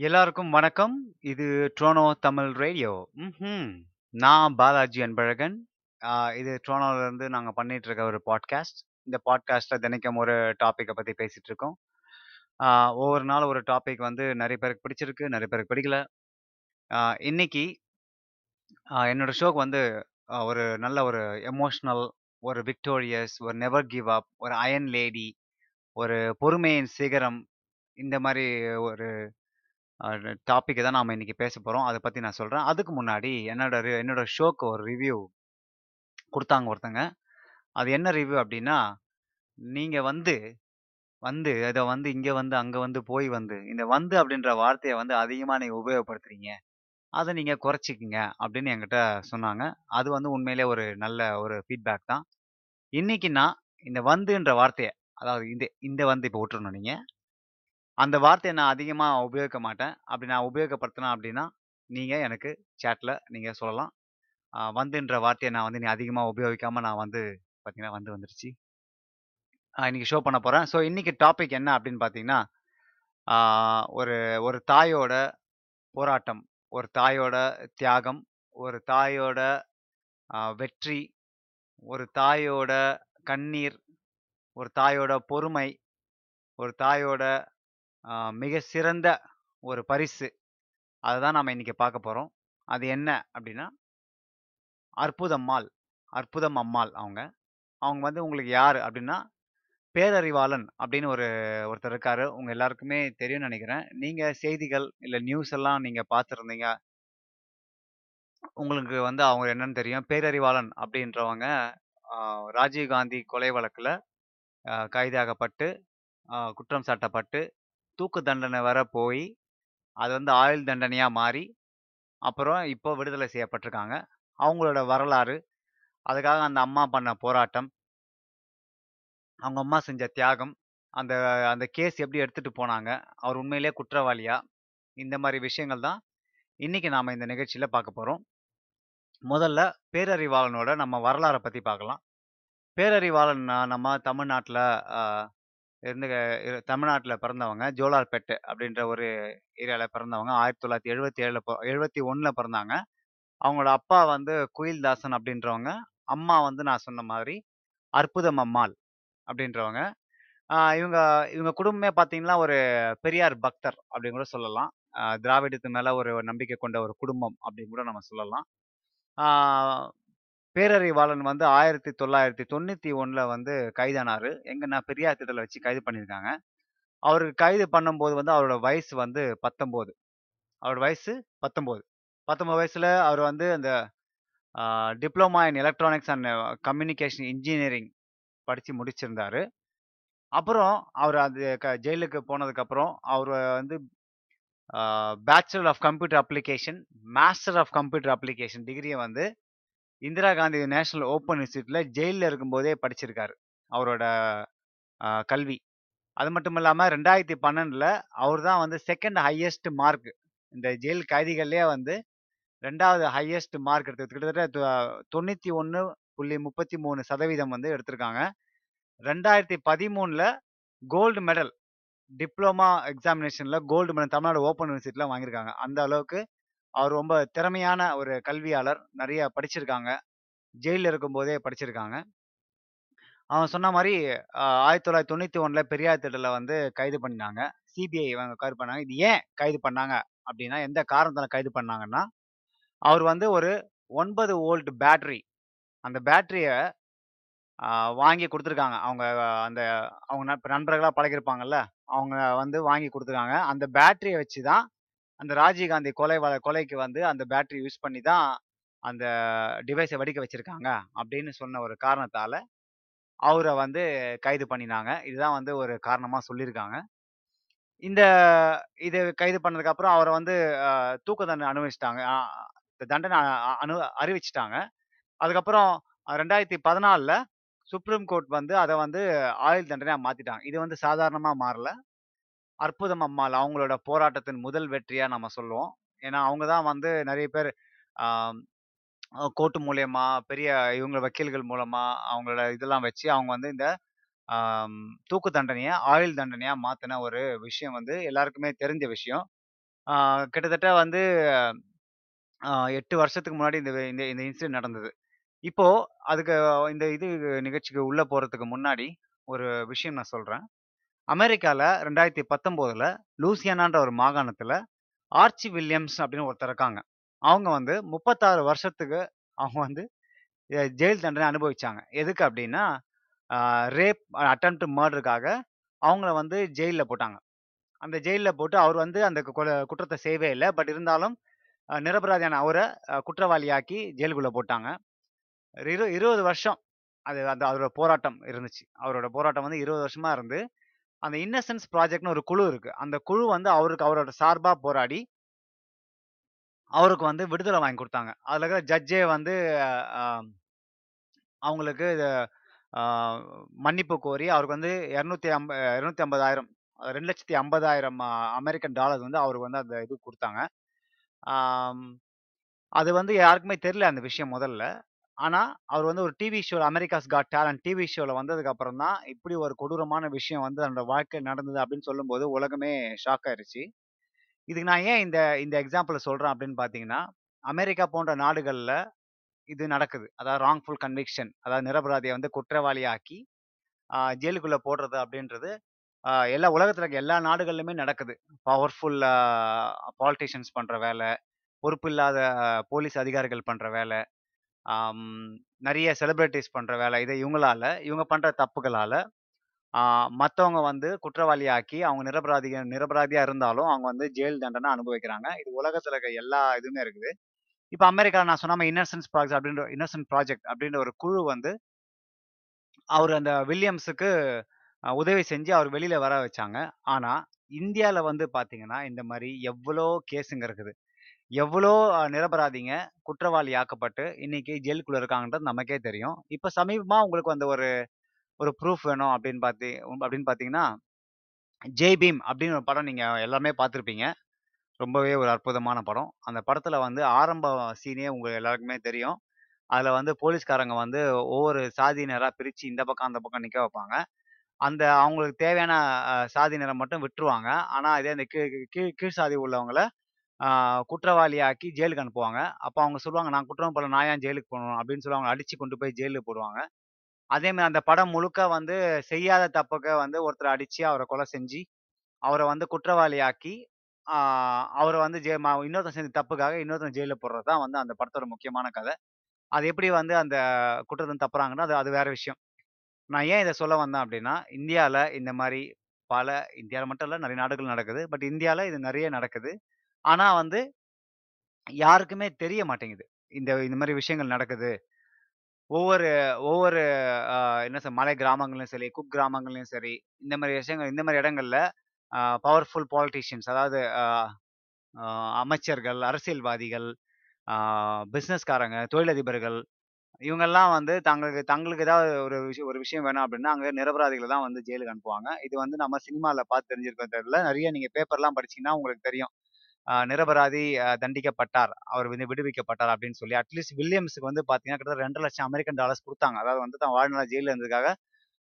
எல்லாருக்கும் வணக்கம். இது ட்ரோனோ தமிழ் ரேடியோ. ம் நான் பாலாஜி அன்பழகன். இது ட்ரோனோலேருந்து நாங்கள் பண்ணிட்டு இருக்க ஒரு பாட்காஸ்ட். இந்த பாட்காஸ்ட்டில் தினைக்கும் ஒரு டாப்பிக்கை பற்றி பேசிகிட்டு இருக்கோம். ஒவ்வொரு நாளும் ஒரு டாபிக் வந்து நிறைய பேருக்கு பிடிச்சிருக்கு, நிறைய பேருக்கு பிடிக்கல. இன்னைக்கு என்னோட ஷோக்கு வந்து ஒரு நல்ல ஒரு எமோஷ்னல் ஒரு விக்டோரியஸ், ஒரு நெவர் கிவ் அப், ஒரு அயன் லேடி, ஒரு பொறுமையின் சிகரம், இந்த மாதிரி ஒரு டாபிக்க தான் நாம் இன்னைக்கு பேச போகிறோம் அதை பற்றி நான் சொல்கிறேன் அதுக்கு முன்னாடி என்னோட ரி என்னோட ஷோக்கு ஒரு ரிவ்யூ கொடுத்தாங்க ஒருத்தங்க. அது என்ன ரிவ்யூ அப்படின்னா நீங்கள் வந்து வந்து இதை வந்து இங்கே வந்து, அங்கே வந்து, போய் வந்து, இந்த வந்து அப்படின்ற வார்த்தையை வந்து அதிகமாக நீங்கள் உபயோகப்படுத்துறீங்க. அதை நீங்கள் குறைச்சிக்கிங்க அப்படின்னு என்கிட்ட சொன்னாங்க. அது வந்து உண்மையிலேயே ஒரு நல்ல ஒரு ஃபீட்பேக் தான். இன்னைக்கு நான் இந்த வந்துன்ற வார்த்தையை அதாவது இந்த இந்த வந்து இப்போ விட்டுருணும் நீங்கள் அந்த வார்த்தையை நான் அதிகமாக உபயோகிக்க மாட்டேன். அப்படி நான் உபயோகப்படுத்தினேன் அப்படின்னா நீங்கள் எனக்கு சேட்டில் நீங்கள் சொல்லலாம். வந்துன்ற வார்த்தையை நான் வந்து நீ அதிகமாக உபயோகிக்காமல் நான் வந்து பார்த்தீங்கன்னா, வந்து வந்துருச்சு. இன்றைக்கி ஷோ பண்ண போகிறேன் ஸோ இன்றைக்கி டாபிக் என்ன அப்படின்னு பார்த்தீங்கன்னா, ஒரு ஒரு தாயோட போராட்டம், ஒரு தாயோட தியாகம், ஒரு தாயோட வெற்றி, ஒரு தாயோட கண்ணீர், ஒரு தாயோட பொறுமை, ஒரு தாயோட மிக சிறந்த ஒரு பரிசு. அததான் நாம் இன்றைக்கி பார்க்க போகிறோம் அது என்ன அப்படின்னா அற்புதம்மாள். அற்புதம் அம்மாள் அவங்க. அவங்க வந்து உங்களுக்கு யார் அப்படின்னா பேரறிவாளன் அப்படின்னு ஒரு ஒருத்தர் இருக்காரு. உங்கள் எல்லாருக்குமே தெரியும்னு நினைக்கிறேன் நீங்கள் செய்திகள், இல்லை நியூஸ் எல்லாம் நீங்கள் பார்த்துருந்தீங்க உங்களுக்கு வந்து அவங்க என்னன்னு தெரியும். பேரறிவாளன் அப்படின்றவங்க ராஜீவ்காந்தி கொலை வழக்கில் கைதாகப்பட்டு, குற்றம் சாட்டப்பட்டு, தூக்கு தண்டனை வர போய் அது வந்து ஆயுள் தண்டனையாக மாறி, அப்புறம் இப்போ விடுதலை செய்யப்பட்டிருக்காங்க அவங்களோட வரலாறு, அதுக்காக அந்த அம்மா பண்ண போராட்டம், அவங்க அம்மா செஞ்ச தியாகம், அந்த அந்த கேஸ் எப்படி எடுத்துகிட்டு போனாங்க, அவர் உண்மையிலேயே குற்றவாளியா? இந்த மாதிரி விஷயங்கள் தான் இன்னைக்கு நாம் இந்த நிகழ்ச்சியில் பார்க்க போகிறோம் முதல்ல பேரறிவாளனோட நம்ம வரலாறை பற்றி பார்க்கலாம். பேரறிவாளன் நம்ம தமிழ்நாட்டில் இருந்து தமிழ்நாட்டில் பிறந்தவங்க. ஜோலார்பேட்டு அப்படின்ற ஒரு ஏரியாவில் பிறந்தவங்க. 1977ல பொ 71ல பிறந்தாங்க. அவங்களோட அப்பா வந்து குயில்தாசன் அப்படின்றவங்க. அம்மா வந்து நான் சொன்ன மாதிரி அற்புதம் அம்மாள் அப்படின்றவங்க. இவங்க இவங்க குடும்பமே பார்த்தீங்கன்னா, ஒரு பெரியார் பக்தர் அப்படின்னு கூட சொல்லலாம். திராவிடத்து மேலே ஒரு நம்பிக்கை கொண்ட ஒரு குடும்பம் அப்படின்னு கூட நம்ம சொல்லலாம். பேரறிவாளன் வந்து 1991ல வந்து கைதானார் எங்கன்னா பெரியார் திட்டத்தில் வச்சு கைது பண்ணியிருக்காங்க. அவருக்கு கைது பண்ணும்போது வந்து அவரோட வயசு வந்து 19. அவரோட வயசு 19. 19 வயசுல அவர் வந்து அந்த diploma diploma in electronics and communication engineering படித்து முடிச்சிருந்தாரு. அப்புறம் அவர் அது க ஜெயிலுக்கு போனதுக்கப்புறம், அவர் வந்து bachelor of computer application, master of computer application டிகிரியை வந்து இந்திரா காந்தி நேஷனல் ஓப்பன் இன்ஸ்டியூட்டில் ஜெயிலில் இருக்கும்போதே படிச்சிருக்காரு. அவரோட கல்வி. அது மட்டும் இல்லாமல் ரெண்டாயிரத்தி பன்னெண்டில் அவர் தான் வந்து செகண்ட் ஹையஸ்ட் மார்க். இந்த ஜெயில் கைதிகள்லேயே வந்து ரெண்டாவது ஹையஸ்ட் மார்க் எடுத்தது. கிட்டத்தட்ட தொண்ணூற்றி ஒன்று புள்ளி முப்பத்தி மூணு சதவீதம் வந்து எடுத்திருக்காங்க. 2013ல கோல்டு மெடல் டிப்ளமா எக்ஸாமினேஷனில் கோல்டு மெடல் தமிழ்நாடு ஓப்பன் யூனிவர்சிட்டியில் வாங்கியிருக்காங்க. அந்த அளவுக்கு அவர் ரொம்ப திறமையான ஒரு கல்வியாளர். நிறைய படிச்சிருக்காங்க. ஜெயிலில் இருக்கும்போதே படிச்சிருக்காங்க. அவன் சொன்ன மாதிரி ஆயிரத்தி தொள்ளாயிரத்தி தொண்ணூற்றி ஒன்றில் பெரியார் திட்டத்தில் வந்து கைது பண்ணாங்க. சிபிஐ அவங்க கைது பண்ணாங்க. இது ஏன் கைது பண்ணாங்க அப்படின்னா எந்த காரணத்தில் கைது பண்ணாங்கன்னா, அவர் வந்து ஒரு ஒன்பது வோல்ட் பேட்ரி அந்த பேட்ரியை வாங்கி கொடுத்துருக்காங்க அவங்க அந்த அவங்க நண்பர்களாக பழகிருப்பாங்கல்ல அவங்க வந்து வாங்கி கொடுத்துருக்காங்க அந்த பேட்டரியை வச்சு தான் அந்த ராஜீவ்காந்தி கொலை கொலைக்கு வந்து அந்த பேட்டரி யூஸ் பண்ணி தான் அந்த டிவைஸை வெடிக்க வச்சுருக்காங்க அப்படின்னு சொன்ன ஒரு காரணத்தால் அவரை வந்து கைது பண்ணினாங்க. இதுதான் வந்து ஒரு காரணமாக சொல்லியிருக்காங்க. இந்த இது கைது பண்ணதுக்கப்புறம் அவரை வந்து அ தூக்கு தண்டனை அனுபவிச்சுட்டாங்க. தண்டனை அனு அறிவிச்சுட்டாங்க. அதுக்கப்புறம் 2014ல சுப்ரீம் கோர்ட் வந்து அதை வந்து ஆயுள் தண்டனையாக மாற்றிட்டாங்க இது வந்து சாதாரணமாக மாறல. அற்புதம் அம்மாள் அவங்களோட போராட்டத்தின் முதல் வெற்றியா நம்ம சொல்லுவோம். ஏன்னா, அவங்க தான் வந்து நிறைய பேர் கோர்ட்டு மூலயமா பெரிய இவங்க வக்கீல்கள் மூலமா, அவங்களோட இதெல்லாம் வச்சு அவங்க வந்து இந்த தூக்கு தண்டனையை ஆயுள் தண்டனையா மாற்றின ஒரு விஷயம் வந்து எல்லாருக்குமே தெரிஞ்ச விஷயம். கிட்டத்தட்ட வந்து எட்டு வருஷத்துக்கு முன்னாடி இந்த இந்த இந்த இன்சிடென்ட் நடந்தது. இப்போ அதுக்கு இந்த இது நிகழ்ச்சிக்கு உள்ள போறதுக்கு முன்னாடி ஒரு விஷயம் நான் சொல்றேன். அமெரிக்காவில் ரெண்டாயிரத்தி பத்தொம்போதில் லூசியானான்ற ஒரு மாகாணத்தில் ஆர்ச்சி வில்லியம்ஸ் அப்படின்னு ஒருத்தர் இருக்காங்க. அவங்க வந்து 36 வருஷத்துக்கு அவங்க வந்து ஜெயில் தண்டனை அனுபவிச்சாங்க. எதுக்கு அப்படின்னா, ரேப் அட்டம் மர்டருக்காக அவங்கள வந்து ஜெயிலில் போட்டாங்க. அந்த ஜெயிலில் போட்டு அவர் வந்து அந்த குற்றத்தை குற்றத்த செய்யவே இல்லை பட் இருந்தாலும் நிரபராதியான அவரை குற்றவாளியாக்கி ஜெயிலுக்குள்ளே போட்டாங்க. இரு 20 வருஷம் அது அந்த அவரோட போராட்டம் இருந்துச்சு. அவரோட போராட்டம் வந்து 20 வருஷமா இருந்து, அந்த இன்னசென்ஸ் ப்ராஜெக்ட்னு ஒரு குழு இருக்கு. அந்த குழு வந்து அவருக்கு அவரோட சார்பா போராடி அவருக்கு வந்து விடுதலை வாங்கி கொடுத்தாங்க அதுல இருக்கிற ஜட்ஜே வந்து அவங்களுக்கு மன்னிப்பு கோரி அவருக்கு வந்து 250 250,000 2,50,000 அமெரிக்கன் டாலர் வந்து அவருக்கு வந்து அந்த இது கொடுத்தாங்க அது வந்து யாருக்குமே தெரியல அந்த விஷயம் முதல்ல. ஆனால் அவர் வந்து ஒரு டிவி ஷோவில் அமெரிக்காஸ் காட் டேலண்ட் டிவி ஷோவில் வந்ததுக்கு அப்புறம் தான், இப்படி ஒரு கொடூரமான விஷயம் வந்து தன்னோட வாழ்க்கை நடந்தது அப்படின்னு சொல்லும்போது உலகமே ஷாக் ஆயிடுச்சு இதுக்கு நான் ஏன் இந்த இந்த எக்ஸாம்பிளை சொல்கிறேன் அப்படின்னு பார்த்தீங்கன்னா, அமெரிக்கா போன்ற நாடுகளில் இது நடக்குது. அதாவது ராங்ஃபுல் கன்விக்ஷன் அதாவது நிரபராதியை வந்து குற்றவாளியாக்கி, ஜெயிலுக்குள்ளே போடுறது அப்படின்றது, எல்லா உலகத்தில் இருக்க எல்லா நாடுகள்லையுமே நடக்குது. பவர்ஃபுல் பாலிட்டிஷியன்ஸ் பண்ணுற வேலை பொறுப்பு இல்லாத போலீஸ் அதிகாரிகள் பண்ணுற வேலை நிறைய செலிப்ரிட்டிஸ் பண்ற வேலை இதை இவங்களால, இவங்க பண்ற தப்புகளால, மற்றவங்க வந்து வந்து குற்றவாளியாக்கி, அவங்க நிரபராதிக நிரபராதியா இருந்தாலும், அவங்க வந்து ஜெயில் தண்டனை அனுபவிக்கிறாங்க. இது உலகத்துல இருக்க எல்லா இதுவுமே இருக்குது. இப்போ அமெரிக்காவில் நான் சொன்ன மாரி இன்னசென்ஸ் ப்ராஜெக்ட் அப்படின்ற இன்னசென்ட் ப்ராஜெக்ட் அப்படின்ற ஒரு குழு வந்து அவர் அந்த வில்லியம்ஸுக்கு உதவி செஞ்சு அவர் வெளியில் வர வச்சாங்க. ஆனா, இந்தியாவில் வந்து பார்த்தீங்கன்னா, இந்த மாதிரி எவ்வளோ கேஸுங்க இருக்குது. எவ்வளோ நிரபராதிங்க குற்றவாளி ஆக்கப்பட்டு, இன்னைக்கு ஜெயிலுக்குள்ள இருக்காங்கன்றது நமக்கே தெரியும். இப்போ சமீபமாக உங்களுக்கு அந்த ஒரு ஒரு ப்ரூஃப் வேணும் அப்படின்னு பாத்தி அப்படின்னு பார்த்தீங்கன்னா, ஜெய் பீம் அப்படின்னு ஒரு படம் நீங்கள் எல்லாமே பார்த்துருப்பீங்க ரொம்பவே ஒரு அற்புதமான படம். அந்த படத்தில் வந்து ஆரம்ப சீனே உங்களுக்கு எல்லாருக்குமே தெரியும். அதில் வந்து போலீஸ்காரங்க வந்து ஒவ்வொரு சாதியினராக பிரித்து இந்த பக்கம், அந்த பக்கம் நிற்க வைப்பாங்க. அந்த அவங்களுக்கு தேவையான சாதியினரை மட்டும் விட்டுருவாங்க. ஆனால் இதே அந்த கீழ் கீழ் கீழ் சாதி உள்ளவங்கள குற்றவாளியாக்கி ஜெயிலுக்கு அனுப்புவாங்க. அப்போ அவங்க சொல்லுவாங்க, "நான் குற்றம் பண்ணல. நான் ஏன் ஜெயிலுக்கு போகணும் அப்படின்னு சொல்லி அவங்கள அடிச்சு கொண்டு போய் ஜெயிலில் போடுவாங்க. அதே மாதிரி அந்த படம் முழுக்க வந்து செய்யாத தப்புக்க வந்து ஒருத்தர் அடிச்சு, அவரை கொலை செஞ்சு, அவரை வந்து குற்றவாளியாக்கி, அவரை வந்து ஜெய இன்னொருத்தன் செஞ்ச தப்புக்காக இன்னொருத்தன் ஜெயிலில் போடுறது தான் வந்து அந்த படத்தோட முக்கியமான கதை அது எப்படி வந்து அந்த குற்றத்தை தப்புறாங்கன்னா, அது அது வேற விஷயம். நான் ஏன் இதை சொல்ல வந்தேன் அப்படின்னா, இந்தியாவில் இந்த மாதிரி பல இந்தியாவில் மட்டும் இல்லை நிறைய நாடுகள் நடக்குது. பட் இந்தியாவில் இது நிறைய நடக்குது. ஆனா வந்து யாருக்குமே தெரிய மாட்டேங்குது. இந்த இந்த மாதிரி விஷயங்கள் நடக்குது. ஒவ்வொரு ஒவ்வொரு என்ன சொல் மலை கிராமங்கள்லயும் சரி, குக் குக்கிராமங்கள்லயும் சரி, இந்த மாதிரி விஷயங்கள் இந்த மாதிரி இடங்கள்ல பவர்ஃபுல் பாலிட்டிஷியன்ஸ் அதாவது அமைச்சர்கள், அரசியல்வாதிகள், பிஸ்னஸ்காரங்க தொழிலதிபர்கள் இவங்கெல்லாம் வந்து தங்களுக்கு தங்களுக்கு ஏதாவது ஒரு விஷயம் ஒரு விஷயம் வேணும் அப்படின்னா, அங்கே நிரபராதிகளை தான் வந்து ஜெயிலுக்கு அனுப்புவாங்க. இது வந்து நம்ம சினிமாவில் பார்த்து தெரிஞ்சிருக்க தெரியல. நிறைய நீங்கள் பேப்பர்லாம் படிச்சீங்கன்னா உங்களுக்கு தெரியும். நிரபராதி தண்டிக்கப்பட்டார். அவர் வந்து விடுவிக்கப்பட்டார் அப்படின்னு சொல்லி. அட்லீஸ்ட் வில்லியம்ஸுக்கு வந்து பார்த்தீங்கன்னா, கிட்டத்தட்ட 2,00,000 அமெரிக்கன் டாலர்ஸ் கொடுத்தாங்க அதாவது வந்து தான் வாழ்நாள் ஜெயிலில் இருந்ததுக்காக,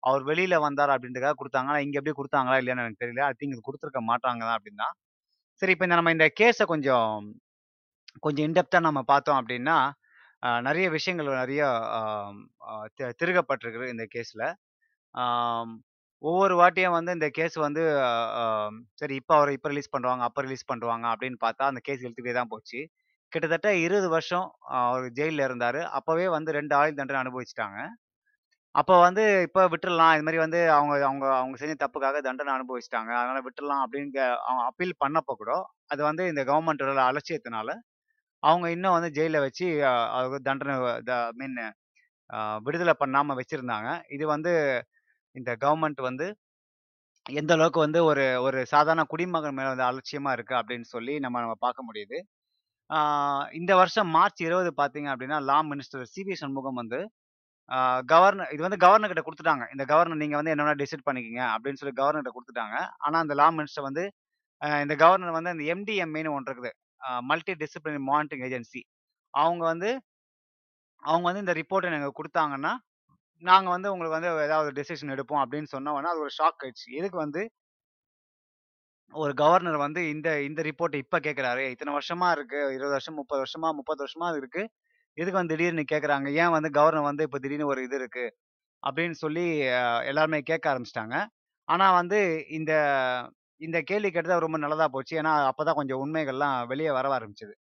அவர் வெளியில வந்தார் அப்படின்றதுக்காக கொடுத்தாங்க ஆனால் இங்கே எப்படி கொடுத்தாங்களா இல்லையான்னு எனக்கு தெரியல. ஐ திங்க் கொடுத்துருக்க மாட்டாங்க தான் அப்படின்னா சரி இப்போ இந்த நம்ம இந்த கேஸை கொஞ்சம் கொஞ்சம் இன்டெப்த்தாக நம்ம பார்த்தோம் அப்படின்னா, நிறைய விஷயங்கள் நிறைய திருகப்பட்டிருக்கு திருகப்பட்டிருக்குது இந்த கேஸில் ஒவ்வொரு வாட்டியும் வந்து இந்த கேஸ் வந்து சரி இப்போ அவர் இப்போ ரிலீஸ் பண்ணுவாங்க, அப்போ ரிலீஸ் பண்ணுவாங்க அப்படின்னு பார்த்தா, அந்த கேஸ் இழுத்துட்டே தான் போச்சு. கிட்டத்தட்ட 20 வருஷம் அவர் ஜெயிலில் இருந்தார் அப்போவே வந்து ரெண்டு ஆயுள் தண்டனை அனுபவிச்சுட்டாங்க. அப்போ வந்து இப்போ விட்டுறலாம். இது மாதிரி வந்து அவங்க அவங்க அவங்க செஞ்ச தப்புக்காக தண்டனை அனுபவிச்சுட்டாங்க. அதனால விட்டுறலாம் அப்படின்னு அவங்க அப்பீல் பண்ணப்போ கூட, அது வந்து இந்த கவர்மெண்ட்டோட அலட்சியத்தினால, அவங்க இன்னும் வந்து ஜெயிலில் வச்சு அ அவருக்கு தண்டனை த மீன் விடுதலை பண்ணாம வச்சிருந்தாங்க. இது வந்து இந்த கவர்மெண்ட் வந்து எந்த அளவுக்கு வந்து ஒரு ஒரு சாதாரண குடிமகன் மேல வந்து அலட்சியமா இருக்கு அப்படின்னு சொல்லி நம்ம நம்ம பார்க்க முடியுது. இந்த வருஷம் மார்ச் 20 பார்த்தீங்க அப்படின்னா, லா மினிஸ்டர் சி.வி. சண்முகம் வந்து கவர்னர் இது வந்து கவர்னர் கிட்ட கொடுத்துட்டாங்க இந்த கவர்னர் நீங்க வந்து என்ன வேணா டிசைட் பண்ணிக்கங்க அப்படின்னு சொல்லி கவர்னர் கிட்ட கொடுத்துட்டாங்க ஆனா அந்த லா மினிஸ்டர் வந்து இந்த கவர்னர் வந்து இந்த எம்டிஎம்ஏன்னு ஒன்று இருக்குது. Multi disciplinary monitoring agency. அவங்க வந்து அவங்க வந்து இந்த ரிப்போர்ட்டை எனக்கு கொடுத்தாங்கன்னா நாங்க வந்து உங்களுக்கு வந்து ஏதாவது டெசிஷன் எடுப்போம் அப்படின்னு சொன்ன உடனே அது ஒரு ஷாக் ஆயிடுச்சு. எதுக்கு வந்து ஒரு கவர்னர் வந்து இந்த இந்த ரிப்போர்ட் இப்ப கேக்குறாரு இத்தனை வருஷமா இருக்கு. 20 வருஷம், 30 வருஷமா, 30 வருஷமா இருக்கு. எதுக்கு வந்து திடீர்னு கேக்குறாங்க ஏன் வந்து கவர்னர் வந்து இப்ப திடீர்னு ஒரு இது இருக்கு? அப்படின்னு சொல்லி எல்லாருமே கேட்க ஆரம்பிச்சிட்டாங்க ஆனா வந்து இந்த இந்த கேள்வி கேட்டது ரொம்ப நல்லதா போச்சு. ஏன்னா, அப்பதான் கொஞ்சம் உண்மைகள்லாம் வெளியே வர ஆரம்பிச்சது.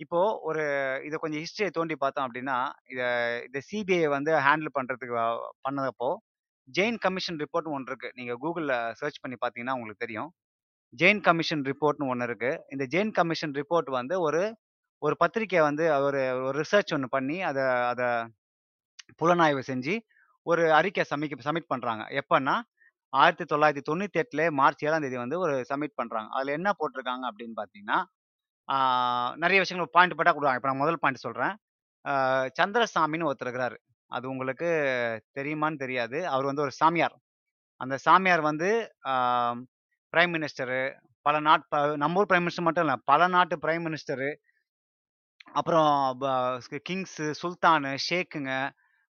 இப்போ ஒரு இத கொஞ்சம் ஹிஸ்டரிய தோண்டி பார்த்தோம் அப்படின்னா, இத இந்த சிபிஐ வந்து ஹேண்டில் பண்றதுக்கு அ பண்ணதப்போ, ஜெயின் கமிஷன் ரிப்போர்ட்ன்னு ஒண்ணு இருக்கு. நீங்க கூகுளில் சர்ச் பண்ணி பார்த்தீங்கன்னா உங்களுக்கு தெரியும். ஜெயின் கமிஷன் ரிப்போர்ட்ன்னு ஒண்ணு இருக்கு. இந்த ஜெயின் கமிஷன் ரிப்போர்ட் வந்து ஒரு ஒரு பத்திரிக்கை வந்து ஒரு ஒரு ரிசர்ச் ஒண்ணு பண்ணி அத அத புலனாய்வு செஞ்சு ஒரு அறிக்கை சமிக்க சப்மிட் பண்றாங்க. எப்பன்னா 1998லே மார்ச் 7ஆம் தேதி வந்து ஒரு சப்மிட் பண்றாங்க. அதுல என்ன போட்டிருக்காங்க அப்படின்னு பார்த்தீங்கன்னா, நிறைய விஷயங்கள் பாயிண்ட் போட்டால் கொடுவாங்க இப்போ நான் முதல் பாயிண்ட் சொல்கிறேன் சந்திரசாமின்னு ஒருத்தர் இருக்கிறாரு. அது உங்களுக்கு தெரியுமான்னு தெரியாது. அவர் வந்து ஒரு சாமியார். அந்த சாமியார் வந்து பிரைம் மினிஸ்டரு, பல நாட் ப நம்ம ஊர் பிரைம் மினிஸ்டர் மட்டும் இல்லை பல நாட்டு பிரைம் மினிஸ்டரு, அப்புறம் கிங்ஸு, சுல்தானு, ஷேக்குங்க,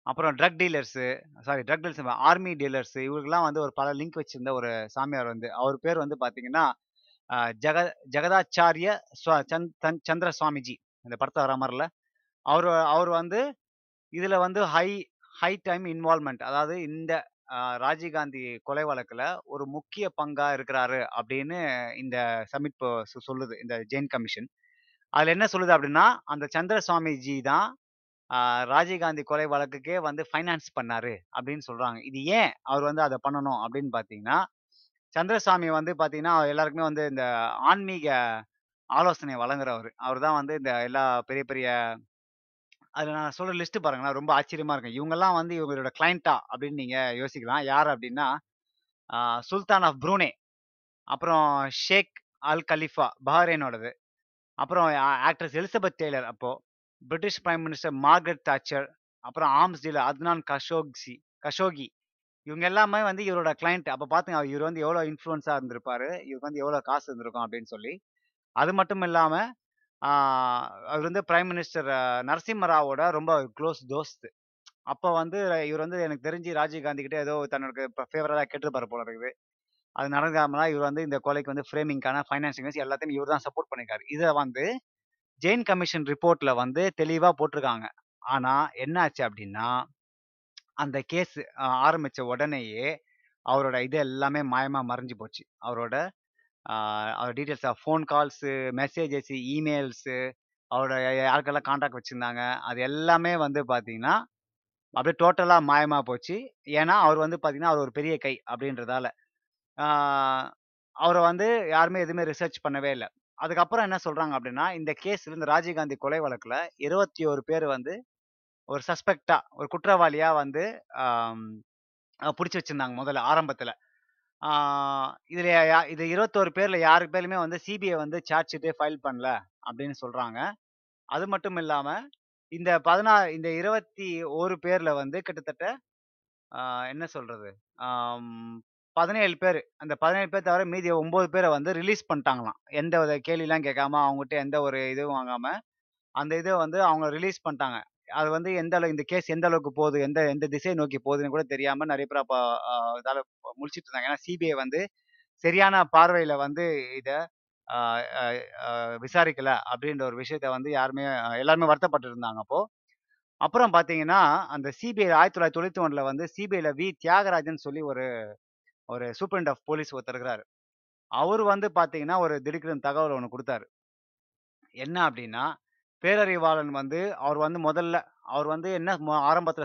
அப்புறம் drug dealers sorry drug dealers army dealers இவருக்கெல்லாம் வந்து ஒரு பல லிங்க் வச்சுருந்த ஒரு சாமியார் வந்து, அவர் பேர் வந்து பார்த்தீங்கன்னா, ஜெக ஜெகதாச்சாரிய ஸ்வ சந் சந்திர சுவாமிஜி. இந்த படத்தை வர மாதிரில அவர் அவர் வந்து இதில் வந்து ஹை ஹை டைம் இன்வால்மெண்ட் அதாவது இந்த ராஜீவ்காந்தி கொலை வழக்கில் ஒரு முக்கிய பங்காக இருக்கிறாரு அப்படின்னு இந்த சமிட் சொல்லுது. இந்த ஜெயின் கமிஷன். அதில் என்ன சொல்லுது அப்படின்னா, அந்த சந்திர சுவாமிஜி தான் ராஜீவ்காந்தி கொலை வழக்குக்கே வந்து ஃபைனான்ஸ் பண்ணாரு அப்படின்னு சொல்கிறாங்க இது ஏன் அவர் வந்து அதை பண்ணணும் அப்படின்னு பார்த்தீங்கன்னா, சந்திரசாமி வந்து பார்த்தீங்கன்னா, எல்லாருக்குமே வந்து இந்த ஆன்மீக ஆலோசனை வழங்குறவர் அவர் தான் வந்து இந்த எல்லா பெரிய பெரிய அதில் நான் சொல்கிற லிஸ்ட்டு பாருங்களேன், ரொம்ப ஆச்சரியமாக இருக்கும். இவங்கெல்லாம் வந்து இவங்களோட கிளைண்ட்டா அப்படின்னு நீங்கள் யோசிக்கலாம். யார் அப்படின்னா, சுல்தான் ஆஃப் ப்ரூனே, அப்புறம் ஷேக் அல் கலிஃபா பஹ்ரைனோடது. அப்புறம் ஆக்ட்ரஸ் எலிசபெத் டெய்லர் அப்போது British prime minister Margaret Thatcher அப்புறம் arms dealer Adnan Khashoggi Khashoggi. இவங்க எல்லாமே வந்து இவரோட கிளைண்ட் அப்போ பார்த்துங்க இவர் வந்து எவ்வளோ இன்ஃப்ளூயன்ஸா இருந்திருப்பாரு. இவருக்கு வந்து எவ்வளோ காசு இருந்திருக்கும் அப்படின்னு சொல்லி. அது மட்டும் இல்லாமல் அவர் வந்து பிரைம் மினிஸ்டர் நரசிம்ம ராவோட ரொம்ப க்ளோஸ் தோஸ்து அப்போ வந்து இவர் வந்து எனக்கு தெரிஞ்சு ராஜீவ் காந்தி கிட்ட ஏதோ தன்னோட ஃபேவரா கேட்டிருப்பாரு போல இருக்குது. அது நடக்காமலாம் இவர் வந்து இந்த கொலைக்கு வந்து ஃப்ரேமிங்க்கான ஃபைனான்சிங் எல்லாத்தையும் இவர் தான் சப்போர்ட் பண்ணியிருக்காரு. இதை வந்து ஜெயின் கமிஷன் ரிப்போர்ட்டில் வந்து தெளிவாக போட்டிருக்காங்க. ஆனால் என்ன ஆச்சு அப்படின்னா அந்த கேஸ் ஆரம்பித்த ஆரம்பிச்ச உடனேயே அவரோட இது எல்லாமே மாயமா மறைஞ்சு போச்சு. அவரோட அவர் details phone calls, messages, emails, அவரோட யாருக்கெல்லாம் காண்டாக்ட் வச்சுருந்தாங்க அது எல்லாமே வந்து பார்த்தீங்கன்னா, அப்படியே டோட்டலாக மாயமாக போச்சு. ஏன்னா, அவர் வந்து பார்த்தீங்கன்னா, அவர் ஒரு பெரிய கை அப்படின்றதால. அவரை வந்து யாருமே எதுவுமே ரிசர்ச் பண்ணவே இல்லை அதுக்கப்புறம் என்ன சொல்கிறாங்க அப்படின்னா, இந்த கேஸில் இந்த ராஜீவ் காந்தி கொலை வழக்குல 21 பேர் வந்து ஒரு சஸ்பெக்டா ஒரு குற்றவாளியா வந்து பிடிச்சி வச்சிருந்தாங்க முதல்ல ஆரம்பத்துல. இதில் இதுல யா இது 21 பேர்ல யாரு பேருமே வந்து சிபிஐ வந்து சார்ஜ் ஷீட்டே ஃபைல் பண்ணல அப்படின்னு சொல்றாங்க. அது மட்டும் இல்லாம, இந்த 16 இந்த 21 பேர்ல வந்து கிட்டத்தட்ட என்ன சொல்றது? பதினேழு பேர் அந்த 17 பேர் தவிர மீதி 9 பேரை வந்து ரிலீஸ் பண்ணிட்டாங்களாம். எந்த வித கேள்விலாம் கேட்காம, அவங்ககிட்ட எந்த ஒரு இதுவும் வாங்காம, அந்த இதை வந்து அவங்க ரிலீஸ் பண்ணிட்டாங்க. அது வந்து எந்த அளவு இந்த கேஸ் எந்த அளவுக்கு போகுது, எந்த எந்த திசை நோக்கி போகுதுன்னு கூட தெரியாம நிறைய பேர் அப்போ இதால முழிச்சுட்டு இருந்தாங்க. ஏன்னா சிபிஐ வந்து சரியான பார்வையில வந்து இதை விசாரிக்கல அப்படின்ற ஒரு விஷயத்த வந்து யாருமே எல்லாருமே வருத்தப்பட்டு இருந்தாங்க அப்போ. அப்புறம் பார்த்தீங்கன்னா, அந்த சிபிஐ 1991ல வந்து சிபிஐல வி. தியாகராஜன் சொல்லி ஒரு ஒரு சூப்பரண்ட் ஆஃப் போலீஸ் ஒருத்தர் இருக்கிறாரு. வந்து பார்த்தீங்கன்னா, ஒரு திடுக்கிடும் தகவல் ஒன்று கொடுத்தாரு என்ன அப்படின்னா பேரறிவாளன் வந்து அவர் வந்து முதல்ல அவர் வந்து என்ன மொ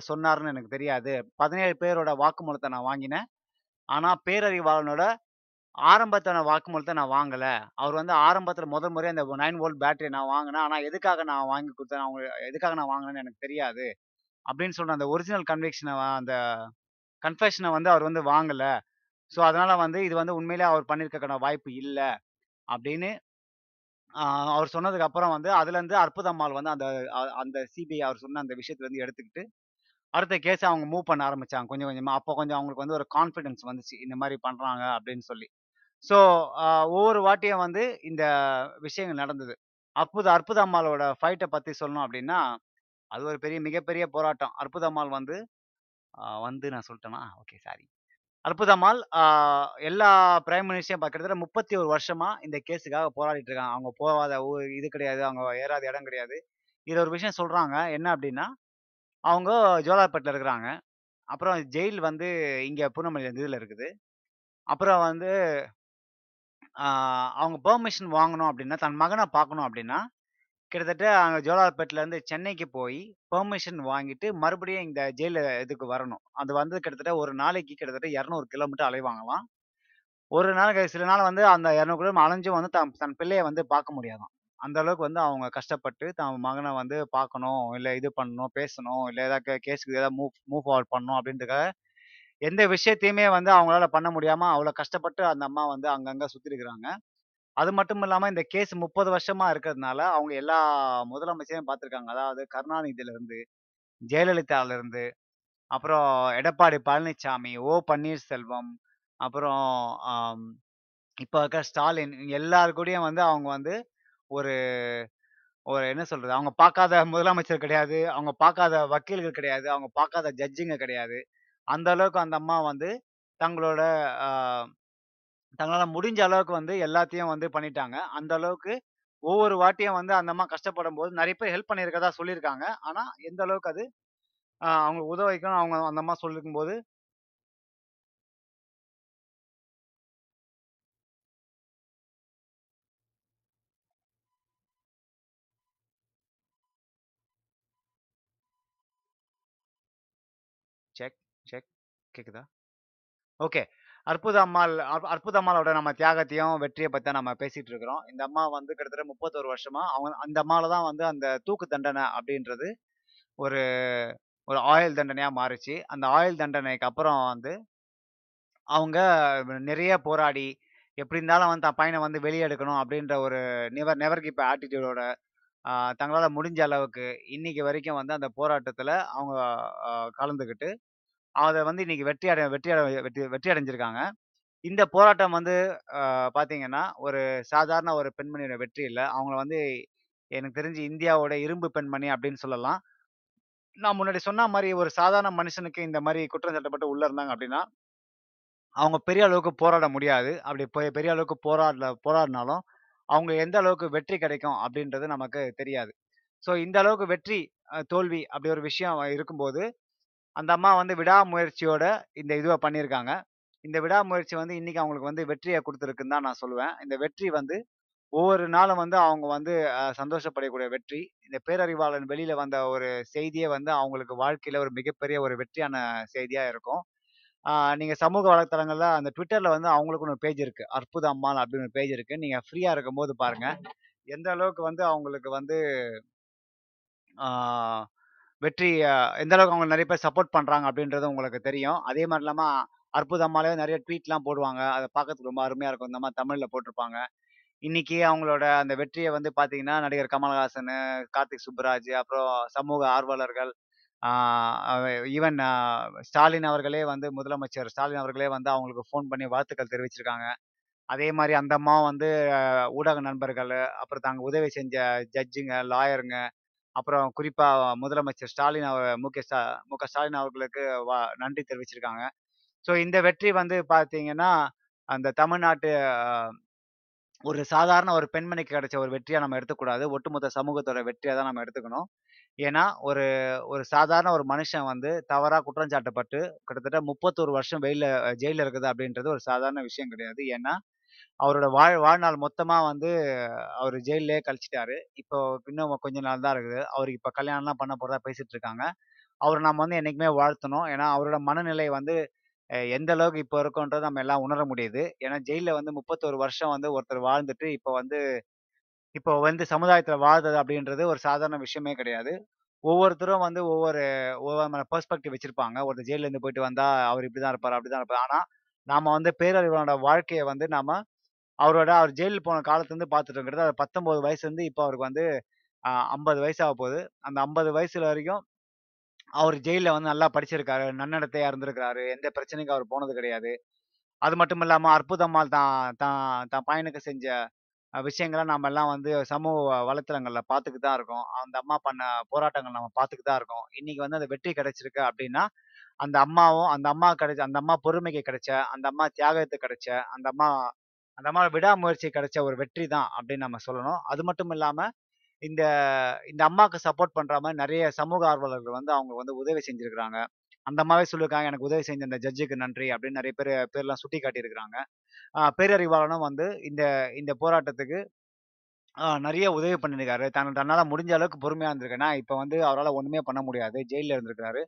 சொன்னார்னு எனக்கு தெரியாது. 17 பேரோட வாக்குமூலத்தை நான் வாங்கினேன். ஆனால் பேரறிவாளனோட ஆரம்பத்தான வாக்குமூலத்தை நான் வாங்கலை அவர் வந்து ஆரம்பத்தில் முதல் முறை அந்த நைன் வோல்ட் பேட்டரி நான் வாங்கினேன் ஆனால் எதுக்காக நான் வாங்கி கொடுத்தேன் அவங்க எதுக்காக நான் வாங்கினேன்னு எனக்கு தெரியாது. அப்படின்னு சொன்ன அந்த ஒரிஜினல் கன்வெக்ஷனை அந்த கன்ஃபெஷனை வந்து அவர் வந்து வாங்கலை ஸோ, அதனால் வந்து இது வந்து உண்மையிலே அவர் பண்ணியிருக்கக்கான வாய்ப்பு இல்லை அப்படின்னு அவர் சொன்னதுக்கு அப்புறம் வந்து அதுலேருந்து அற்புதம்மாள் வந்து அந்த அந்த சிபிஐ அவர் சொன்ன அந்த விஷயத்துலருந்து எடுத்துக்கிட்டு, அடுத்த கேஸ் அவங்க மூவ் பண்ண ஆரம்பிச்சாங்க கொஞ்சம் கொஞ்சமா. அப்போ கொஞ்சம் அவங்களுக்கு வந்து ஒரு கான்ஃபிடன்ஸ் வந்துச்சு. இந்த மாதிரி பண்றாங்க அப்படின்னு சொல்லி. ஸோ, ஒவ்வொரு வாட்டியும் வந்து இந்த விஷயங்கள் நடந்தது. அற்புத அற்புதம்மாளோட ஃபைட்டை பத்தி சொல்லணும் அப்படின்னா, அது ஒரு பெரிய மிகப்பெரிய போராட்டம். அற்புதம்மாள் வந்து வந்து நான் சொல்லிட்டேனா ஓகே சாரி. அற்புதமால் எல்லா பிரைம் மினிஸ்டரையும் கிட்டத்தட்ட முப்பத்தி ஒரு வருஷமா இந்த கேஸுக்காக போராடிட்டு இருக்காங்க. அவங்க போகாத ஊர் இது கிடையாது. அவங்க ஏறாத இடம் கிடையாது. இது ஒரு விஷயம் சொல்றாங்க. என்ன அப்படின்னா அவங்க ஜோலார்பேட்டில் இருக்கிறாங்க. அப்புறம் ஜெயில் வந்து இங்கே பூனமல்லி இதில் இருக்குது. அப்புறம் வந்து அவங்க பெர்மிஷன் வாங்கணும் அப்படின்னா தன் மகனை பார்க்கணும் அப்படின்னா கிட்டத்தட்ட அங்கே ஜோலார்பேட்டிலேருந்து சென்னைக்கு போய் பெர்மிஷன் வாங்கிட்டு மறுபடியும் இந்த ஜெயில இதுக்கு வரணும். அது வந்து கிட்டத்தட்ட ஒரு நாளைக்கு கிட்டத்தட்ட இரநூறு கிலோமீட்டர் அலைவாங்களாம் ஒரு நாள் சில நாள் வந்து அந்த இரநூறு கிலோமீட்டர் அலைஞ்சும் வந்து தன் தன் பிள்ளையை வந்து பார்க்க முடியாதாம் அந்த அளவுக்கு வந்து அவங்க கஷ்டப்பட்டு தன் மகனை வந்து பார்க்கணும் இல்லை இது பண்ணணும் பேசணும் இல்லை ஏதாவது கேஸுக்கு ஏதாவது மூவ் மூவ் ஃபார்வர்ட் பண்ணணும் அப்படின்றதுக்காக எந்த விஷயத்தையுமே வந்து அவங்களால பண்ண முடியாமல் அவ்வளோ கஷ்டப்பட்டு அந்த அம்மா வந்து அங்கங்கே சுற்றிருக்கிறாங்க அது மட்டும் இல்லாம இந்த கேஸ் முப்பது வருஷமா இருக்கிறதுனால அவங்க எல்லா முதலமைச்சரையும் பார்த்துருக்காங்க. அதாவது கருணாநிதியில ஜெயலலிதாலருந்து அப்புறம் எடப்பாடி பழனிசாமி ஓ பன்னீர்செல்வம் அப்புறம் ஆம், இப்ப இருக்க ஸ்டாலின் எல்லாரு கூடயும் வந்து அவங்க வந்து ஒரு ஒரு என்ன சொல்றது? அவங்க பார்க்காத முதலமைச்சர் கிடையாது அவங்க பார்க்காத வக்கீல்கள் கிடையாது அவங்க பார்க்காத ஜட்ஜிங்க கிடையாது. அந்த அளவுக்கு அந்த அம்மா வந்து தங்களோட தங்களால் முடிஞ்ச அளவுக்கு வந்து எல்லாத்தையும் வந்து பண்ணிட்டாங்க. அந்த அளவுக்கு ஒவ்வொரு வாட்டியும் வந்து அந்த அம்மா கஷ்டப்படும் போது நிறைய பேர் ஹெல்ப் பண்ணியிருக்கதா சொல்லியிருக்காங்க. ஆனால் எந்த அளவுக்கு அது அவங்க அவங்களுக்கு உதவிக்கும் அவங்க அந்த அம்மா சொல்லிருக்கும் போது செக் செக் கேக்குதா? ஓகே அற்புத அம்மாள் அற்புத அம்மாளோட நம்ம தியாகத்தையும் வெற்றியை பற்றி நம்ம பேசிட்டு இருக்கிறோம் இந்த அம்மா வந்து கிட்டத்தட்ட முப்பத்தொரு வருஷமா அவங்க அந்த அம்மாவில் தான் வந்து அந்த தூக்கு தண்டனை அப்படின்றது ஒரு ஒரு ஆயுள் தண்டனையாக மாறுச்சு. அந்த ஆயுள் தண்டனைக்கு அப்புறம் வந்து அவங்க நிறைய போராடி எப்படி இருந்தாலும் வந்து தான் பையனை வந்து வெளியே எடுக்கணும் அப்படின்ற ஒரு நெவர் நெவர் கிப் ஆட்டிடியூடோட தங்களால் முடிஞ்ச அளவுக்கு இன்னைக்கு வரைக்கும் வந்து அந்த போராட்டத்தில் அவங்க கலந்துக்கிட்டு அதை வந்து இன்னைக்கு வெற்றி அடை வெற்றி அடை வெற்றி வெற்றி அடைஞ்சிருக்காங்க. இந்த போராட்டம் வந்து பார்த்தீங்கன்னா ஒரு சாதாரண ஒரு பெண்மணியோட வெற்றி இல்லை. அவங்கள வந்து எனக்கு தெரிஞ்சு இந்தியாவோட இரும்பு பெண்மணி அப்படின்னு சொல்லலாம். நான் முன்னாடி சொன்ன மாதிரி ஒரு சாதாரண மனுஷனுக்கு இந்த மாதிரி குற்றம் சாட்டப்பட்டு உள்ள இருந்தாங்க அப்படின்னா அவங்க பெரிய அளவுக்கு போராட முடியாது. அப்படி பெரிய அளவுக்கு போராடல போராடினாலும் அவங்க எந்த அளவுக்கு வெற்றி கிடைக்கும் அப்படின்றது நமக்கு தெரியாது. ஸோ இந்த அளவுக்கு வெற்றி தோல்வி அப்படி ஒரு விஷயம் இருக்கும்போது அந்த அம்மா வந்து விடாமுயற்சியோட இந்த இதுவை பண்ணியிருக்காங்க. இந்த விடாமுயற்சி வந்து இன்னைக்கு அவங்களுக்கு வந்து வெற்றியை கொடுத்துருக்குன்னு தான் நான் சொல்லுவேன். இந்த வெற்றி வந்து ஒவ்வொரு நாளும் வந்து அவங்க வந்து சந்தோஷப்படக்கூடிய வெற்றி. இந்த பேரறிவாளன் வெளியில வந்த ஒரு செய்தியே வந்து அவங்களுக்கு வாழ்க்கையில ஒரு மிகப்பெரிய ஒரு வெற்றியான செய்தியா இருக்கும். நீங்க சமூக வலைத்தளங்கள்ல அந்த ட்விட்டர்ல வந்து அவங்களுக்குன்னு ஒரு பேஜ் இருக்கு. அற்புத அம்மாள் அப்படின்னு ஒரு பேஜ் இருக்கு. நீங்க ஃப்ரீயா இருக்கும்போது பாருங்க. எந்த அளவுக்கு வந்து அவங்களுக்கு வந்து ஆஹ் வெற்றி எந்த அளவுக்கு அவங்க நிறைய பேர் சப்போர்ட் பண்றாங்க அப்படின்றது உங்களுக்கு தெரியும். அதே மாதிரி இல்லாம அற்புத அம்மாலே நிறைய ட்வீட்லாம் போடுவாங்க. அதை பார்க்கறதுக்கு ரொம்ப அருமையா இருக்கும். இந்த மாதிரி தமிழ்ல போட்டிருப்பாங்க. இன்னைக்கு அவங்களோட அந்த வெற்றியை வந்து பாத்தீங்கன்னா நடிகர் கமல்ஹாசன் கார்த்திக் சுப்புராஜ் அப்புறம் சமூக ஆர்வலர்கள் ஈவன் ஸ்டாலின் அவர்களே வந்து முதலமைச்சர் ஸ்டாலின் அவர்களே வந்து அவங்களுக்கு ஃபோன் பண்ணி வாழ்த்துக்கள் தெரிவிச்சிருக்காங்க. அதே மாதிரி அந்த அம்மா வந்து ஊடக நண்பர்கள் அப்புறம் தாங்க உதவி செஞ்ச ஜட்ஜுங்க லாயருங்க அப்புறம் குறிப்பாக முதலமைச்சர் ஸ்டாலின் அவர் மு. க. ஸ்டா மு. க. ஸ்டாலின் அவர்களுக்கு வா- நன்றி தெரிவிச்சிருக்காங்க. ஸோ இந்த வெற்றி வந்து பார்த்தீங்கன்னா அந்த தமிழ்நாட்டு ஒரு சாதாரண ஒரு பெண்மணிக்கு கிடைச்ச ஒரு வெற்றியாக நம்ம எடுத்துக்கூடாது. ஒட்டுமொத்த சமூகத்தோட வெற்றியாக தான் நம்ம எடுத்துக்கணும். ஏன்னா ஒரு ஒரு சாதாரண ஒரு மனுஷன் வந்து தவறாக குற்றம் சாட்டப்பட்டு கிட்டத்தட்ட முப்பத்தொரு வருஷம் வெயில ஜெயிலில் இருக்குது அப்படின்றது ஒரு சாதாரண விஷயம் கிடையாது. ஏன்னா அவரோட வாழ் வாழ்நாள் மொத்தமா வந்து அவர் ஜெயிலே கழிச்சிட்டாரு. இப்போ இன்னும் கொஞ்ச நாள் தான் இருக்குது. அவருக்கு இப்போ கல்யாணம்லாம் பண்ண போறதா பேசிட்டு இருக்காங்க. அவரை நம்ம வந்து என்னைக்குமே வாழ்த்தணும். ஏன்னா அவரோட மனநிலை வந்து எந்த அளவுக்கு இப்போ இருக்குன்றதை நம்ம எல்லாம் உணர முடியுது. ஏன்னா ஜெயில வந்து முப்பத்தொரு வருஷம் வந்து ஒருத்தர் வாழ்ந்துட்டு இப்போ வந்து இப்போ வந்து சமுதாயத்தில் வாழ்றது அப்படின்றது ஒரு சாதாரண விஷயமே கிடையாது. ஒவ்வொருத்தரும் வந்து ஒவ்வொரு ஒவ்வொரு பெர்ஸ்பெக்டிவ் வச்சிருப்பாங்க. ஒருத்தர் ஜெயிலேருந்து போயிட்டு வந்தா அவர் இப்படிதான் இருப்பார் அப்படிதான் இருப்பார். ஆனா நாம வந்து பேரறிவாளனோட வாழ்க்கையை வந்து நாம அவரோட அவர் ஜெயிலில் போன காலத்துலேருந்து பார்த்துட்டு இருக்கிறது அது பத்தொம்போது வயசுலேருந்து இப்போ அவருக்கு வந்து ஐம்பது வயசாக போகுது. அந்த ஐம்பது வயசுல வரைக்கும் அவர் ஜெயிலில் வந்து நல்லா படிச்சிருக்காரு. நன்னடத்தையாக இருந்திருக்கிறாரு. எந்த பிரச்சனைக்கும் அவர் போனது கிடையாது. அது மட்டும் இல்லாமல் அற்புதம்மாள் தான் தான் தான் பையனுக்கு செஞ்ச விஷயங்களை நம்ம எல்லாம் வந்து சமூக வலைத்தளங்களில் பார்த்துக்கிட்டு தான் இருக்கோம். அந்த அம்மா பண்ண போராட்டங்கள் நம்ம பார்த்துக்கிட்டு தான் இருக்கோம். இன்னைக்கு வந்து அந்த வெற்றி கிடைச்சிருக்கு அப்படின்னா அந்த அம்மாவும் அந்த அம்மா கிடைச்ச அந்த அம்மா பொறுமைக்கு கிடைச்ச அந்த அம்மா தியாகத்துக்கு கிடைச்ச அந்த அம்மா அந்த மாதிரி விடாமுயற்சி கிடைச்ச ஒரு வெற்றி தான் அப்படின்னு நம்ம சொல்லணும். அது மட்டும் இல்லாமல் இந்த இந்த அம்மாவுக்கு சப்போர்ட் பண்ற மாதிரி நிறைய சமூக ஆர்வலர்கள் வந்து அவங்க வந்து உதவி செஞ்சிருக்கிறாங்க. அந்த அம்மாவே சொல்லியிருக்காங்க எனக்கு உதவி செஞ்ச இந்த ஜட்ஜுக்கு நன்றி அப்படின்னு நிறைய பேர் பேர்லாம் சுட்டி காட்டியிருக்கிறாங்க பேரறிவாளனும் வந்து இந்த இந்த போராட்டத்துக்கு நிறைய உதவி பண்ணியிருக்காரு. தன் தன்னால் முடிஞ்ச அளவுக்கு பொறுமையாக இருந்திருக்கேன்னா இப்போ வந்து அவரால் ஒன்றுமே பண்ண முடியாது. ஜெயிலில் இருந்திருக்கிறாரு.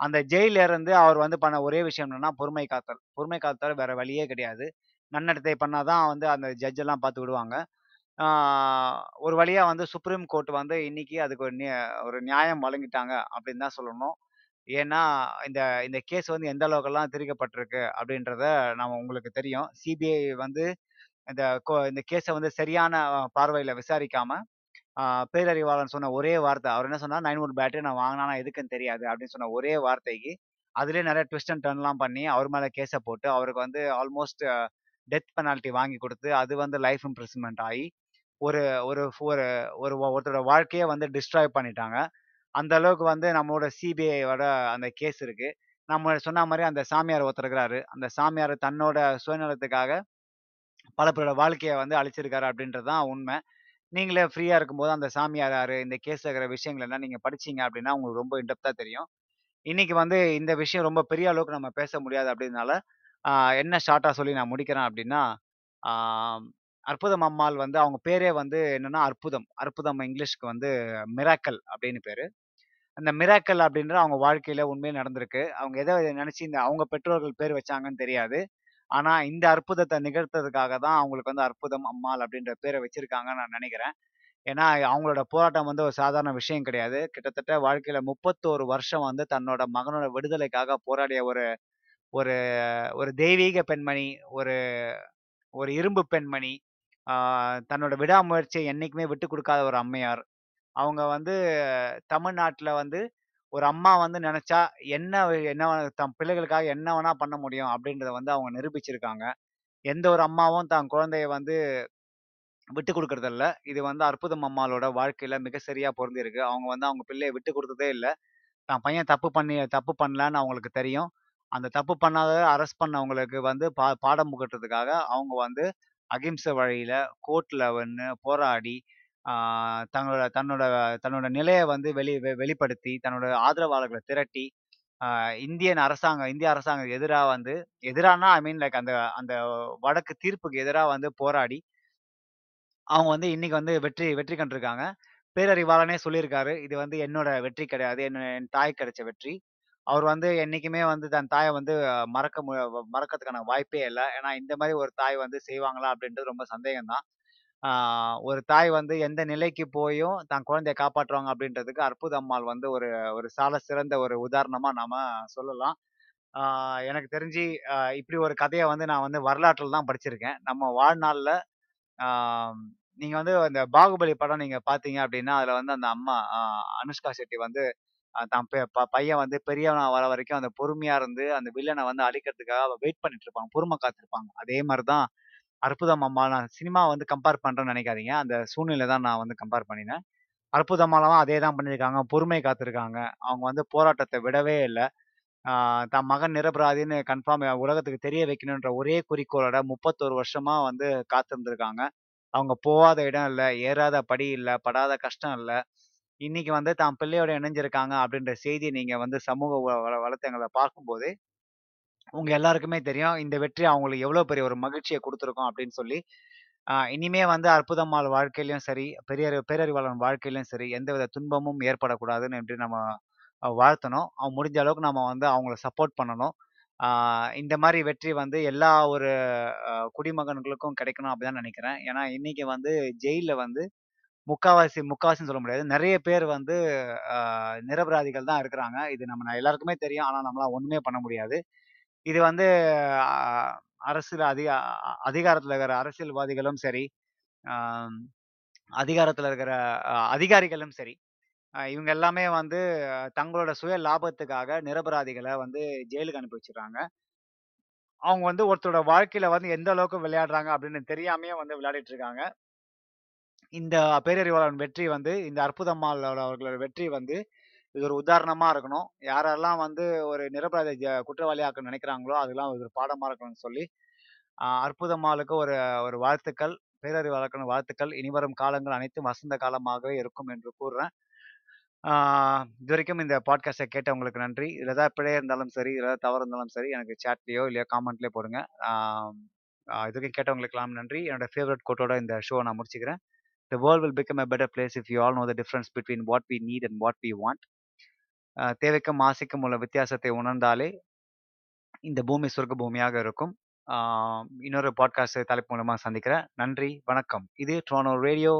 அந்த ஜெயிலில் இருந்து அவர் வந்து பண்ண ஒரே விஷயம் என்னன்னா பொறுமை காத்தல். பொறுமை காத்தல் வேற வழியே கிடையாது. நன்னடத்தை பண்ணாதான் வந்து அந்த ஜட்ஜ் எல்லாம் பார்த்து விடுவாங்க. ஒரு வழியாக வந்து சுப்ரீம் கோர்ட் வந்து இன்னைக்கு அதுக்கு ஒரு நிய- ஒரு நியாயம் வழங்கிட்டாங்க அப்படின்னு தான் சொல்லணும். ஏன்னா இந்த இந்த கேஸ் வந்து எந்த அளவுக்கெல்லாம் திரிக்கப்பட்டிருக்கு அப்படின்றத நம்ம உங்களுக்கு தெரியும். சிபிஐ வந்து இந்த கோ- இந்த கேஸை வந்து சரியான பார்வையில் விசாரிக்காமல் விசாரிக்காம பேரறிவாளன் சொன்ன ஒரே வார்த்தை அவர் என்ன சொன்னா நைன் ஒன் பேட்டரி நான் வாங்கினா எதுக்குன்னு தெரியாது அப்படின்னு சொன்ன ஒரே வார்த்தைக்கு அதுலேயே நிறைய ட்விஸ்ட் அண்ட் டர்ன்லாம் பண்ணி அவர் மேலே கேஸை போட்டு அவருக்கு வந்து ஆல்மோஸ்ட் டெத் பெனால்ட்டி வாங்கி கொடுத்து அது வந்து லைஃப் இம்ப்ரெஸ்மெண்ட் ஆகி ஒரு ஒரு ஒரு ஒரு ஒருத்தரோட வாழ்க்கையை வந்து டிஸ்ட்ராய் பண்ணிட்டாங்க. அந்த அளவுக்கு வந்து நம்மளோட சிபிஐயோட அந்த கேஸ் இருக்கு. நம்ம சொன்ன மாதிரி அந்த சாமியார் ஒருத்தருக்கிறாரு அந்த சாமியார் தன்னோட சுயநலத்துக்காக பல பேரோட வாழ்க்கையை வந்து அழிச்சிருக்காரு அப்படின்றது தான் உண்மை. நீங்களே ஃப்ரீயாக இருக்கும்போது அந்த சாமியார் இந்த கேஸில் இருக்கிற விஷயங்கள் எல்லாம் நீங்கள் படிச்சீங்க அப்படின்னா உங்களுக்கு ரொம்ப இன்டெப்தா தெரியும். இன்னைக்கு வந்து இந்த விஷயம் ரொம்ப பெரிய அளவுக்கு நம்ம பேச முடியாது அப்படின்னால என்ன ஷார்ட்டாக சொல்லி நான் முடிக்கிறேன் அப்படின்னா அற்புதம் அம்மாள் வந்து அவங்க பேரே வந்து என்னன்னா அற்புதம். அற்புதம் இங்கிலீஷ்க்கு வந்து மிராக்கல் அப்படின்னு பேர். அந்த மிராக்கல் அப்படின்ற அவங்க வாழ்க்கையில உண்மையே நடந்திருக்கு. அவங்க எதை நினைச்சு இந்த அவங்க பெற்றோர்கள் பேர் வச்சாங்கன்னு தெரியாது. ஆனா இந்த அற்புதத்தை நிகழ்த்ததுக்காக தான் அவங்களுக்கு வந்து அற்புதம் அம்மாள் அப்படின்ற பேரை வச்சிருக்காங்கன்னு நான் நினைக்கிறேன். ஏன்னா அவங்களோட போராட்டம் வந்து ஒரு சாதாரண விஷயம் கிடையாது. கிட்டத்தட்ட வாழ்க்கையில முப்பத்தோரு வருஷம் வந்து தன்னோட மகனோட விடுதலைக்காக போராடிய ஒரு ஒரு ஒரு தெய்வீக பெண்மணி ஒரு ஒரு இரும்பு பெண்மணி தன்னோட விடாமுயற்சியை என்றைக்குமே விட்டு கொடுக்காத ஒரு அம்மையார். அவங்க வந்து தமிழ்நாட்டில் வந்து ஒரு அம்மா வந்து நினச்சா என்ன என்ன தம் பிள்ளைகளுக்காக என்ன வேணா பண்ண முடியும் அப்படின்றத வந்து அவங்க நிரூபிச்சிருக்காங்க. எந்த ஒரு அம்மாவும் தன் குழந்தைய வந்து விட்டு கொடுக்குறதில்ல. இது வந்து அற்புதம் அம்மாவோட வாழ்க்கையில் மிக சரியாக பொருந்திருக்கு அவங்க வந்து அவங்க பிள்ளையை விட்டு கொடுத்ததே இல்லை. தான் பையன் தப்பு பண்ணி தப்பு பண்ணலான்னு அவங்களுக்கு தெரியும். அந்த தப்பு பண்ணாத அரெஸ்ட் பண்ணவங்களுக்கு வந்து பா பாடம் புகட்டுறதுக்காக அவங்க வந்து அகிம்சை வழியில கோர்ட்ல வந்து போராடி தங்களோட தன்னோட தன்னோட நிலையை வந்து வெளி வெ- வெளிப்படுத்தி தன்னோட ஆதரவாளர்களை திரட்டி இந்தியன் அரசாங்கம் இந்திய அரசாங்கம் எதிராக வந்து எதிரானா ஐ மீன் லைக் அந்த அந்த வடக்கு தீர்ப்புக்கு எதிராக வந்து போராடி அவங்க வந்து இன்னைக்கு வந்து வெற்றி வெற்றி கண்டிருக்காங்க. பேரறிவாளனே சொல்லியிருக்காரு இது வந்து என்னோட வெற்றி கிடையாது என்ன என் தாய் கிடைச்ச வெற்றி. அவர் வந்து என்னைக்குமே வந்து தன் தாயை வந்து மறக்க மு மறக்கிறதுக்கான வாய்ப்பே இல்லை. ஏன்னா இந்த மாதிரி ஒரு தாய் வந்து செய்வாங்களா அப்படின்றது ரொம்ப சந்தேகம்தான் ஒரு தாய் வந்து எந்த நிலைக்கு போயும் தன் குழந்தைய காப்பாற்றுவாங்க அப்படின்றதுக்கு அற்புத அம்மாள் வந்து ஒரு ஒரு சால சிறந்த ஒரு உதாரணமா நாம சொல்லலாம். ஆஹ் எனக்கு தெரிஞ்சு ஆஹ் இப்படி ஒரு கதையை வந்து நான் வந்து வரலாற்றில் தான் படிச்சிருக்கேன். நம்ம வாழ்நாள்ல ஆஹ் நீங்க வந்து அந்த பாகுபலி படம் நீங்க பாத்தீங்க அப்படின்னா அதுல வந்து அந்த அம்மா அனுஷ்கா செட்டி வந்து தான் ப- பையன் வந்து பெரியவனா வர வரைக்கும் அந்த பொறுமையா இருந்து அந்த வில்லனை வந்து அழிக்கிறதுக்காக வெயிட் பண்ணிட்டு இருப்பாங்க பொறுமை காத்திருப்பாங்க. அதே மாதிரிதான் அற்புதம் அம்மா நான் சினிமா வந்து கம்பேர் பண்றேன்னு நினைக்காதீங்க. அந்த சூழ்நிலை தான் நான் வந்து கம்பேர் பண்ணினேன். அற்புதமாலாம் அதே தான் பண்ணியிருக்காங்க. பொறுமை காத்திருக்காங்க. அவங்க வந்து போராட்டத்தை விடவே இல்லை. தன் மகன் நிரபராதின்னு கன்ஃபார்ம் உலகத்துக்கு தெரிய வைக்கணுன்ற ஒரே குறிக்கோளோட முப்பத்தோரு வருஷமா வந்து காத்திருந்திருக்காங்க. அவங்க போகாத இடம் இல்லை ஏறாத படி இல்லை படாத கஷ்டம் இல்லை. இன்னைக்கு வந்து தான் பிள்ளையோட இணைஞ்சிருக்காங்க அப்படின்ற செய்தி நீங்க வந்து சமூக வ- பார்க்கும்போது உங்க எல்லாருக்குமே தெரியும். இந்த வெற்றி அவங்களுக்கு எவ்வளவு பெரிய ஒரு மகிழ்ச்சியை கொடுத்துருக்கோம் அப்படின்னு சொல்லி. ஆஹ் இனிமே வந்து அற்புதம்மாள் வாழ்க்கையிலும் சரி பெரிய பேரறிவாளன் வாழ்க்கையிலும் சரி எந்தவித துன்பமும் ஏற்படக்கூடாதுன்னு எப்படி நம்ம வாழ்த்தணும். அவங்க முடிஞ்ச அளவுக்கு நம்ம வந்து அவங்கள சப்போர்ட் பண்ணணும். ஆஹ் இந்த மாதிரி வெற்றி வந்து எல்லா ஒரு குடிமகன்களுக்கும் கிடைக்கணும் அப்படிதான் நினைக்கிறேன். ஏன்னா இன்னைக்கு வந்து ஜெயில வந்து முக்காவாசி முக்காவாசின்னு சொல்ல முடியாது. நிறைய பேர் வந்து நிரபராதிகள் தான் இருக்கிறாங்க. இது நம்ம எல்லாருக்குமே தெரியும். ஆனால் நம்மளால் ஒன்றுமே பண்ண முடியாது. இது வந்து அரசியல் அதிக அதிகாரத்தில் இருக்கிற அரசியல்வாதிகளும் சரி அதிகாரத்தில் இருக்கிற அதிகாரிகளும் சரி இவங்க எல்லாமே வந்து தங்களோட சுய லாபத்துக்காக நிரபராதிகளை வந்து ஜெயிலுக்கு அனுப்பி வச்சிருக்காங்க அவங்க வந்து ஒருத்தரோட வாழ்க்கையில வந்து எந்த அளவுக்கு விளையாடுறாங்க அப்படின்னு தெரியாமையே வந்து விளையாடிட்டு இருக்காங்க. இந்த பேரறிவாளன் வெற்றி வந்து இந்த அற்புதம்மாள் அவர்களோட வெற்றி வந்து இது ஒரு உதாரணமா இருக்கணும். யாரெல்லாம் வந்து ஒரு நிரபராத குற்றவாளியாக்க நினைக்கிறாங்களோ அதெல்லாம் ஒரு பாடமா இருக்கணும்னு சொல்லி அற்புதம்மாளுக்கு ஒரு ஒரு வாழ்த்துக்கள் பேரறிவு வழக்கணும் வாழ்த்துக்கள். இனிவரும் காலங்கள் அனைத்தும் வசந்த காலமாகவே இருக்கும் என்று கூறுறேன். இது வரைக்கும் இந்த பாட்காஸ்டை கேட்டவங்களுக்கு நன்றி. இதில் ஏதாவது பிழையாக இருந்தாலும் சரி இதில் ஏதாவது தவறு இருந்தாலும் சரி எனக்கு சேட்லேயோ இல்லையோ காமெண்ட்லேயோ போடுங்க. இதுவரைக்கும் கேட்டவங்களுக்கெல்லாம் நன்றி. என்னோட ஃபேவரட் கோட்டோட இந்த ஷோ நான் முடிச்சுக்கிறேன். The world will become a better place if you all know the difference between what we need and what we want. தேவைக்கும் ஆசைக்கும் உள்ள வித்தியாசத்தை உணர்ந்தாலே இந்த பூமி சொர்க்க பூமியாக இருக்கும் இன்னொரு பாட்காஸ்ட் தலைப்பு மூலமாக சந்திக்கிறேன். நன்றி வணக்கம். இது ட்ரோனோ ரேடியோ